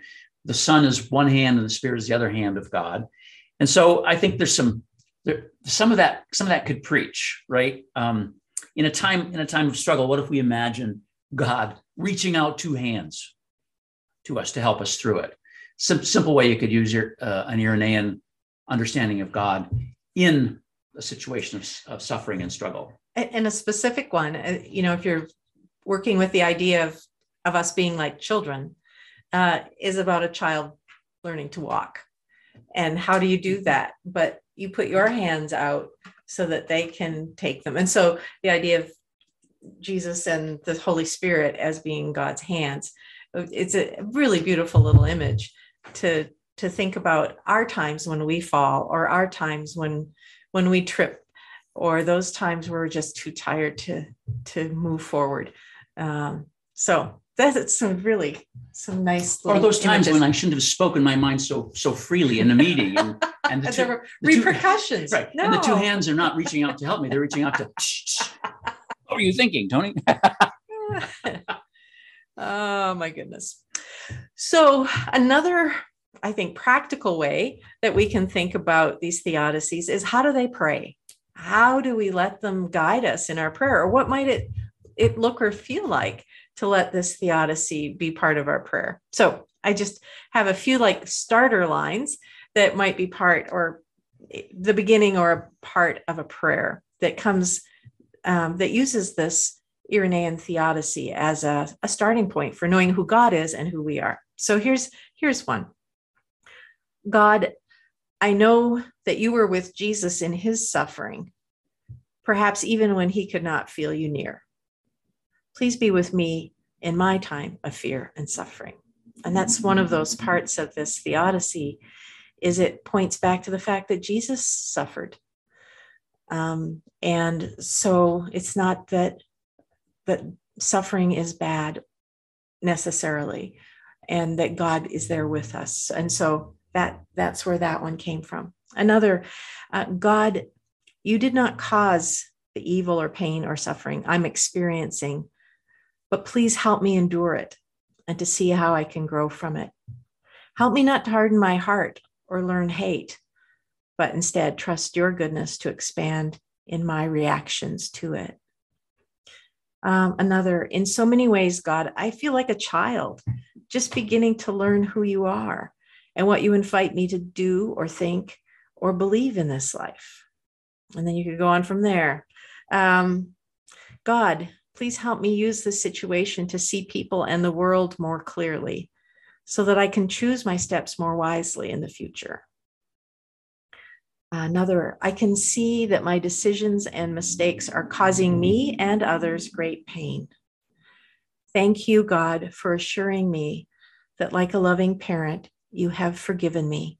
the Son is one hand and the Spirit is the other hand of God. And so I think there's some there, some of that some of that could preach right um, in a time in a time of struggle. What if we imagine God reaching out two hands to us to help us through it? Sim- simple way you could use your uh, an Irenaean understanding of God in a situation of, of suffering and struggle. And a specific one, uh, you know, if you're working with the idea of, of us being like children, uh, is about a child learning to walk. And how do you do that? But you put your hands out so that they can take them. And so the idea of Jesus and the Holy Spirit as being God's hands, it's a really beautiful little image to to think about our times when we fall or our times when when we trip or those times where we're just too tired to to move forward um, so that's some really some nice or those times images. when i shouldn't have spoken my mind so so freely in a meeting and, and the, two, the repercussions two, right no. and the two hands are not reaching out to help me they're reaching out to what were you thinking tony oh my goodness so another I think, practical way that we can think about these theodicies is how do they pray? How do we let them guide us in our prayer? Or what might it, it look or feel like to let this theodicy be part of our prayer? So I just have a few like starter lines that might be part or the beginning or a part of a prayer that comes um, that uses this Irenaean theodicy as a, a starting point for knowing who God is and who we are. So here's here's one. God, I know that you were with Jesus in his suffering, perhaps even when he could not feel you near. Please be with me in my time of fear and suffering. And that's one of those parts of this theodicy is it points back to the fact that Jesus suffered. Um, and so it's not that that suffering is bad necessarily and that God is there with us. And so that that's where that one came from. Another uh, god you did not cause the evil or pain or suffering i'm experiencing but please help me endure it and to see how i can grow from it. Help me not to harden my heart or learn hate but instead trust your goodness to expand in my reactions to it. Um, another in so many ways god i feel like a child just beginning to learn who you are and what you invite me to do or think or believe in this life. And then you could go on from there. Um, God, please help me use this situation to see people and the world more clearly so that I can choose my steps more wisely in the future. Another, I can see that my decisions and mistakes are causing me and others great pain. Thank you, God, for assuring me that, like a loving parent, you have forgiven me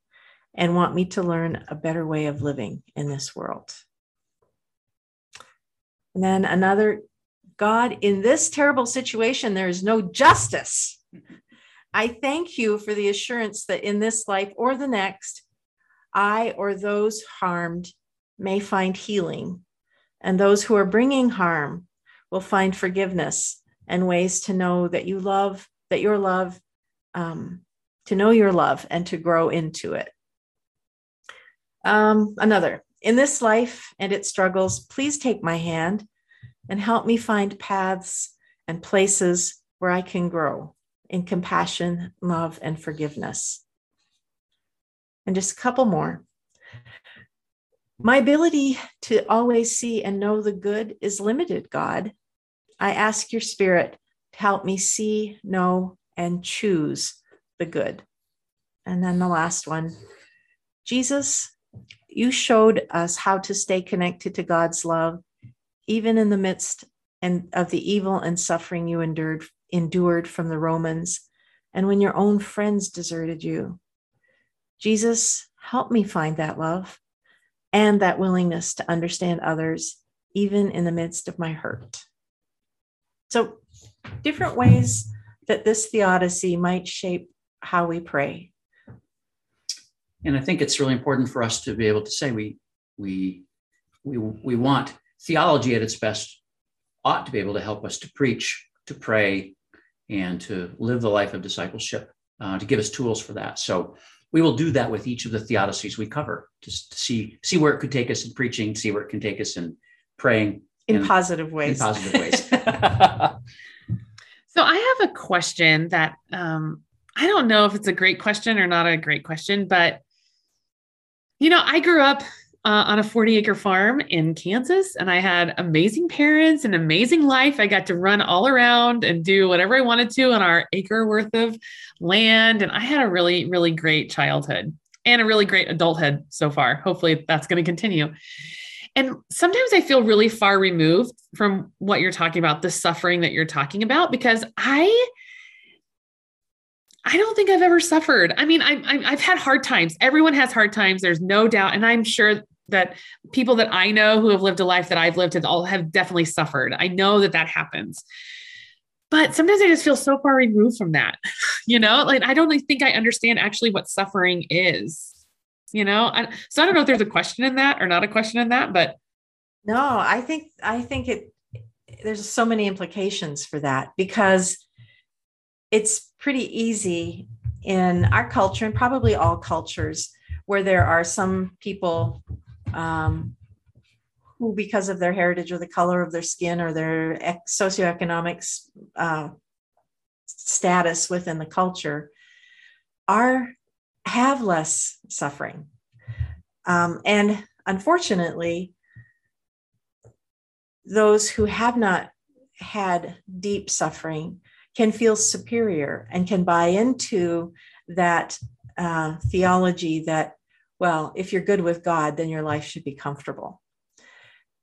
and want me to learn a better way of living in this world. And then another God, in this terrible situation, there is no justice. I thank you for the assurance that in this life or the next, I or those harmed may find healing, and those who are bringing harm will find forgiveness and ways to know that you love, that your love um, to know your love and to grow into it. Um, another, in this life and its struggles, please take my hand and help me find paths and places where I can grow in compassion, love, and forgiveness. And just a couple more. My ability to always see and know the good is limited, God. I ask your spirit to help me see, know, and choose the good. And then the last one Jesus, you showed us how to stay connected to God's love, even in the midst and of the evil and suffering you endured endured from the Romans and when your own friends deserted you. Jesus, help me find that love and that willingness to understand others, even in the midst of my hurt. So, different ways that this theodicy might shape how we pray. And I think it's really important for us to be able to say we we we we want theology at its best ought to be able to help us to preach, to pray, and to live the life of discipleship, uh, to give us tools for that. So we will do that with each of the theodicies we cover, just to see see where it could take us in preaching, see where it can take us in praying in and, positive ways. In positive ways. so I have a question that um, I don't know if it's a great question or not a great question, but you know, I grew up uh, on a 40 acre farm in Kansas, and I had amazing parents, and amazing life. I got to run all around and do whatever I wanted to on our acre worth of land. And I had a really, really great childhood and a really great adulthood so far. Hopefully, that's going to continue. And sometimes I feel really far removed from what you're talking about, the suffering that you're talking about, because I I don't think I've ever suffered. I mean, I, I, have had hard times. Everyone has hard times. There's no doubt. And I'm sure that people that I know who have lived a life that I've lived have all have definitely suffered. I know that that happens. But sometimes I just feel so far removed from that. you know, like I don't think I understand actually what suffering is. You know, I, so I don't know if there's a question in that or not a question in that, but no, I think I think it there's so many implications for that because it's pretty easy in our culture and probably all cultures where there are some people um, who, because of their heritage or the color of their skin or their socioeconomic uh, status within the culture, are have less suffering. Um, and unfortunately, those who have not had deep suffering can feel superior and can buy into that uh, theology that well, if you're good with God, then your life should be comfortable.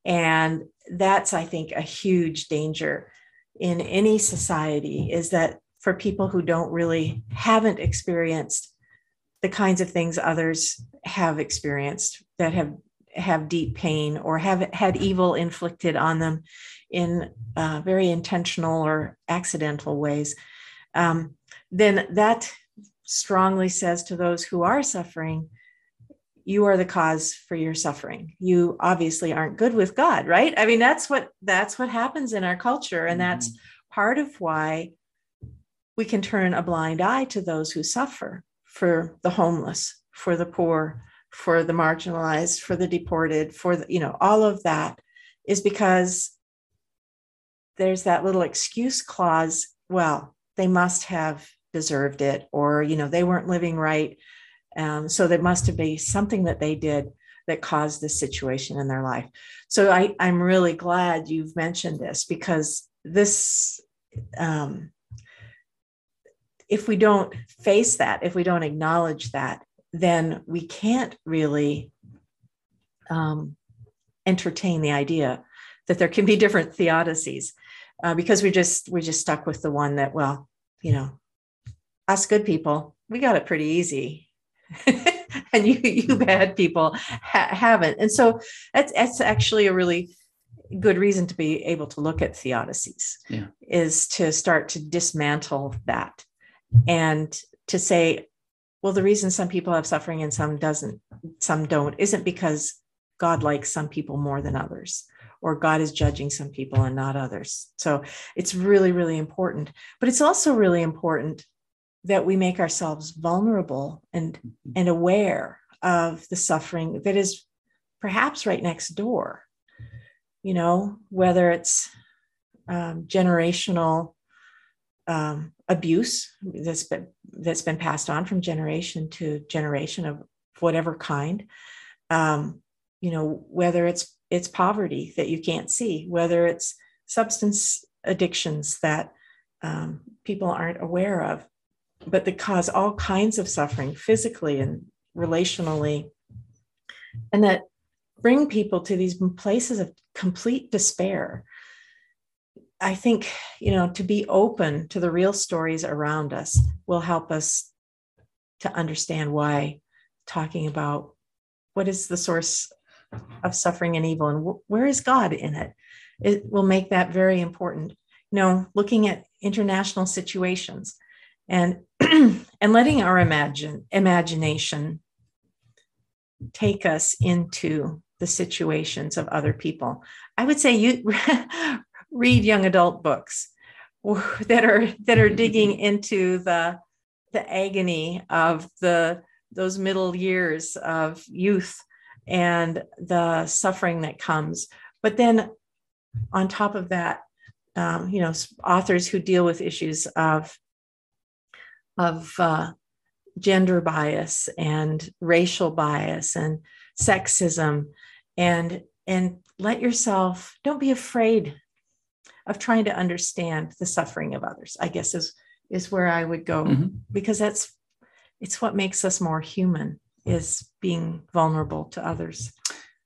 And that's, I think, a huge danger in any society is that for people who don't really haven't experienced the kinds of things others have experienced that have have deep pain or have had evil inflicted on them in uh, very intentional or accidental ways, um, then that strongly says to those who are suffering, you are the cause for your suffering you obviously aren't good with god right i mean that's what that's what happens in our culture and mm-hmm. that's part of why we can turn a blind eye to those who suffer for the homeless for the poor for the marginalized for the deported for the you know all of that is because there's that little excuse clause well they must have deserved it or you know they weren't living right um, so there must have been something that they did that caused this situation in their life. So I, I'm really glad you've mentioned this because this, um, if we don't face that, if we don't acknowledge that, then we can't really um, entertain the idea that there can be different theodicies uh, because we just we just stuck with the one that well you know us good people we got it pretty easy. And you you bad people ha- haven't. And so that's that's actually a really good reason to be able to look at theodicies yeah. is to start to dismantle that and to say well the reason some people have suffering and some doesn't some don't isn't because god likes some people more than others or god is judging some people and not others so it's really really important but it's also really important that we make ourselves vulnerable and mm-hmm. and aware of the suffering that is perhaps right next door. You know, whether it's um, generational um, abuse that's been that's been passed on from generation to generation of whatever kind. Um, you know, whether it's it's poverty that you can't see, whether it's substance addictions that um, people aren't aware of, but that cause all kinds of suffering physically and relationally, and that bring people to these places of complete despair. I think, you know, to be open to the real stories around us will help us to understand why talking about what is the source of suffering and evil and where is God in it, it will make that very important. You know, looking at international situations and and letting our imagine imagination take us into the situations of other people. I would say you read young adult books that are that are digging into the the agony of the those middle years of youth and the suffering that comes. But then on top of that, um, you know, authors who deal with issues of of uh, gender bias and racial bias and sexism and and let yourself don't be afraid of trying to understand the suffering of others i guess is is where i would go. Mm-hmm. because that's it's what makes us more human is being vulnerable to others.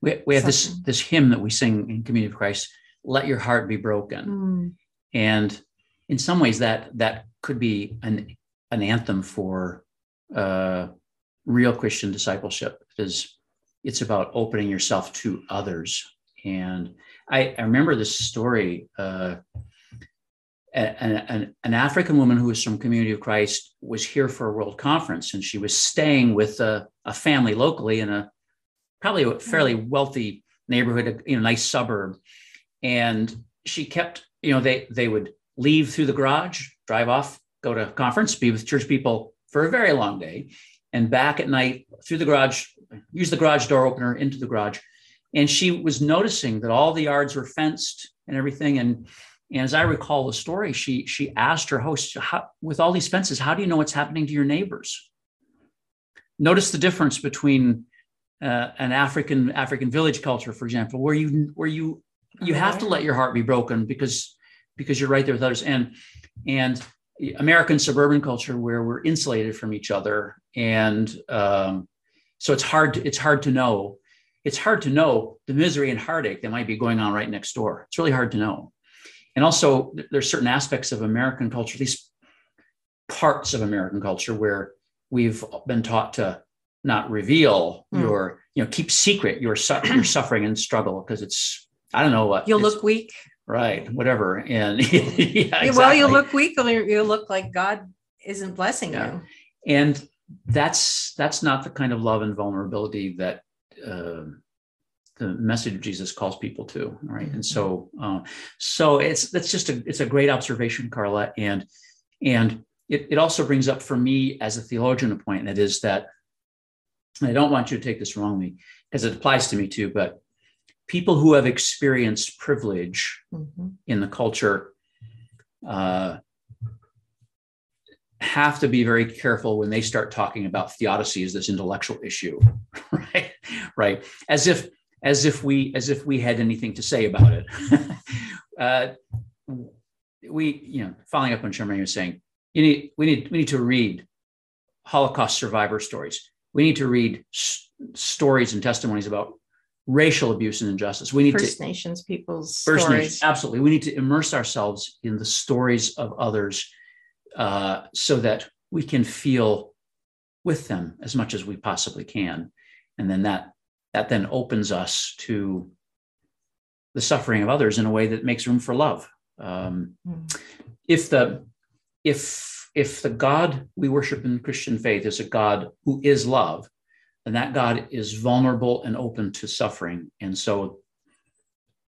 We, we have this this hymn that we sing in community of christ let your heart be broken. Mm. and in some ways that that could be an an anthem for uh, real christian discipleship. Is it's about opening yourself to others. And i, I remember this story uh, an, an, an, African woman who was from Community of Christ was here for a world conference, and she was staying with a, a family locally in a probably a fairly mm-hmm. wealthy neighborhood, you know, nice suburb. And she kept, you know, they they would leave through the garage, drive off, go to conference, be with church people for a very long day, and back at night through the garage, use the garage door opener into the garage. And she was noticing that all the yards were fenced and everything, and and as I recall the story, she she asked her host, "With all these fences, how do you know what's happening to your neighbors?" Notice the difference between uh, an African African village culture, for example, where you where you you have to let your heart be broken because because you're right there with others, and and American suburban culture where we're insulated from each other, and um, so it's hard to, it's hard to know it's hard to know the misery and heartache that might be going on right next door. It's really hard to know. And also, there's certain aspects of American culture, these parts of American culture where we've been taught to not reveal mm. your, you know, keep secret your, su- your suffering and struggle because it's, I don't know what. You'll look weak. Right. Whatever. And yeah, exactly. well, you look weak or you look like God isn't blessing yeah. you. And that's, that's not the kind of love and vulnerability that, uh, the message of Jesus calls people to, right? And so, uh, so it's that's just a it's a great observation, Carla, and and it, it also brings up for me as a theologian a point that is that I don't want you to take this wrongly because it applies to me too, but people who have experienced privilege mm-hmm. in the culture uh, have to be very careful when they start talking about theodicy as this intellectual issue, right? Right, as if as if we as if we had anything to say about it. uh, we, you know, following up on Charmaine was saying, you need we need we need to read Holocaust survivor stories. We need to read s- stories and testimonies about racial abuse and injustice. We need First to Nations people's First stories. Nations, absolutely. We need to immerse ourselves in the stories of others uh, so that we can feel with them as much as we possibly can, and then that that then opens us to the suffering of others in a way that makes room for love. Um, mm. If the if if the God we worship in Christian faith is a God who is love, then that God is vulnerable and open to suffering. And so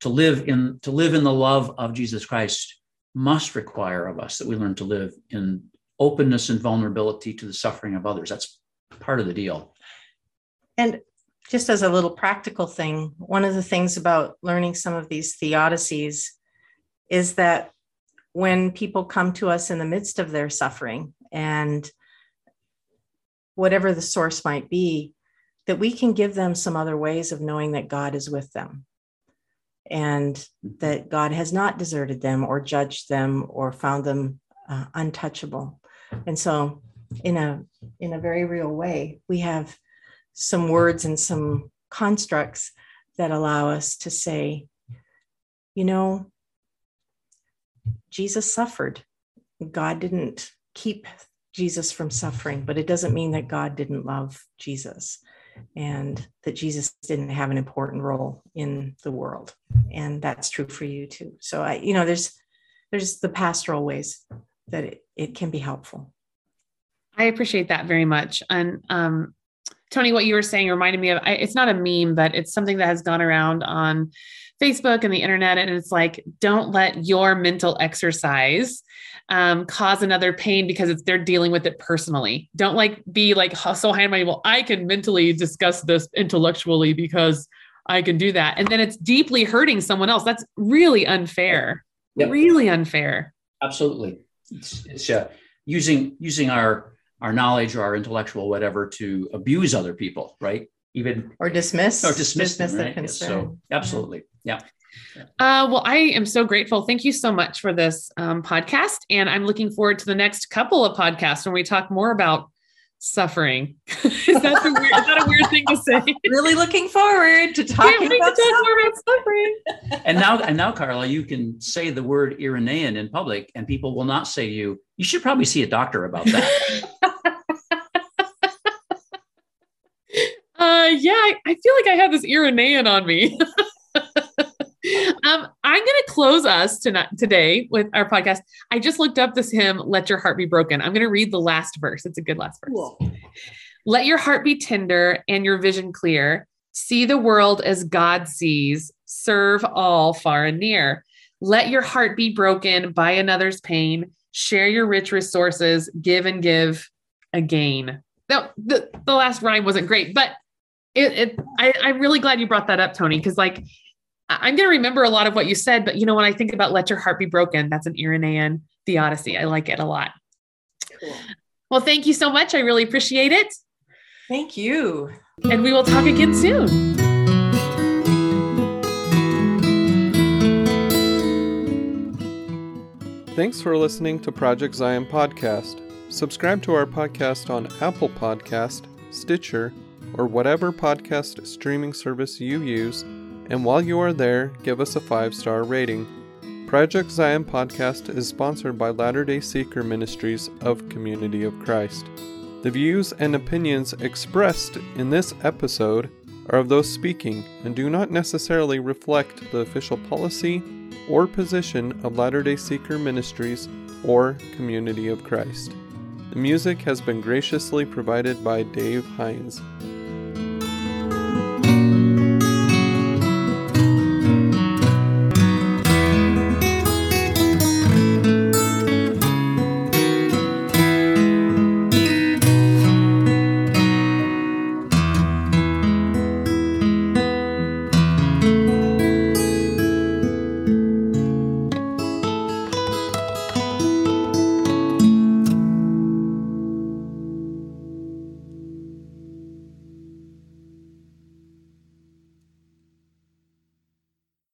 to live in to live in the love of Jesus Christ must require of us that we learn to live in openness and vulnerability to the suffering of others. That's part of the deal. And just as a little practical thing, one of the things about learning some of these theodicies is that when people come to us in the midst of their suffering and whatever the source might be, that we can give them some other ways of knowing that God is with them and mm-hmm. that God has not deserted them or judged them or found them uh, untouchable. And so, in a in a very real way, we have some words and some constructs that allow us to say, you know, Jesus suffered. God didn't keep Jesus from suffering, but it doesn't mean that God didn't love Jesus and that Jesus didn't have an important role in the world. And that's true for you too. So I, you know, there's there's the pastoral ways that it, it can be helpful. I appreciate that very much. And um, Tony, what you were saying reminded me of I, it's not a meme, but it's something that has gone around on Facebook and the internet. And it's like, don't let your mental exercise um, cause another pain because it's they're dealing with it personally. Don't like be like so high mighty. Well, I can mentally discuss this intellectually because I can do that. And then it's deeply hurting someone else. That's really unfair. Yep. Really unfair. Absolutely. It's, it's uh, using using our our knowledge or our intellectual whatever to abuse other people, right? Even or dismiss or dismiss, dismiss them, right? concern. So absolutely, yeah. Uh, well, I am so grateful. Thank you so much for this um, podcast, and I'm looking forward to the next couple of podcasts when we talk more about suffering. is, that weird, is that a weird thing to say? Really looking forward to talking about, to talk more about suffering. and now, and now, Carla, you can say the word Irenaean in public, and people will not say to you, "You should probably see a doctor about that." Uh, yeah, I, I feel like I have this Irenaean on me. um, I'm going to close us tonight today with our podcast. I just looked up this hymn, "Let Your Heart Be Broken." I'm going to read the last verse. It's a good last verse. Cool. Let your heart be tender and your vision clear. See the world as God sees. Serve all far and near. Let your heart be broken by another's pain. Share your rich resources. Give and give again. Now, the, the last rhyme wasn't great, but it, it I, I'm really glad you brought that up, Tony, because like I'm going to remember a lot of what you said, but you know, when I think about let your heart be broken, that's an Irenaean theodicy. I like it a lot. Cool. Well, thank you so much. I really appreciate it. Thank you. And we will talk again soon. Thanks for listening to Project Zion Podcast. Subscribe to our podcast on Apple Podcast, Stitcher, or whatever podcast streaming service you use and while you are there, give us a five star rating. Project Zion Podcast is sponsored by Latter day Seeker Ministries of Community of Christ. The views and opinions expressed in this episode are of those speaking and do not necessarily reflect the official policy or position of Latter day Seeker Ministries or Community of Christ. The music has been graciously provided by Dave Hines.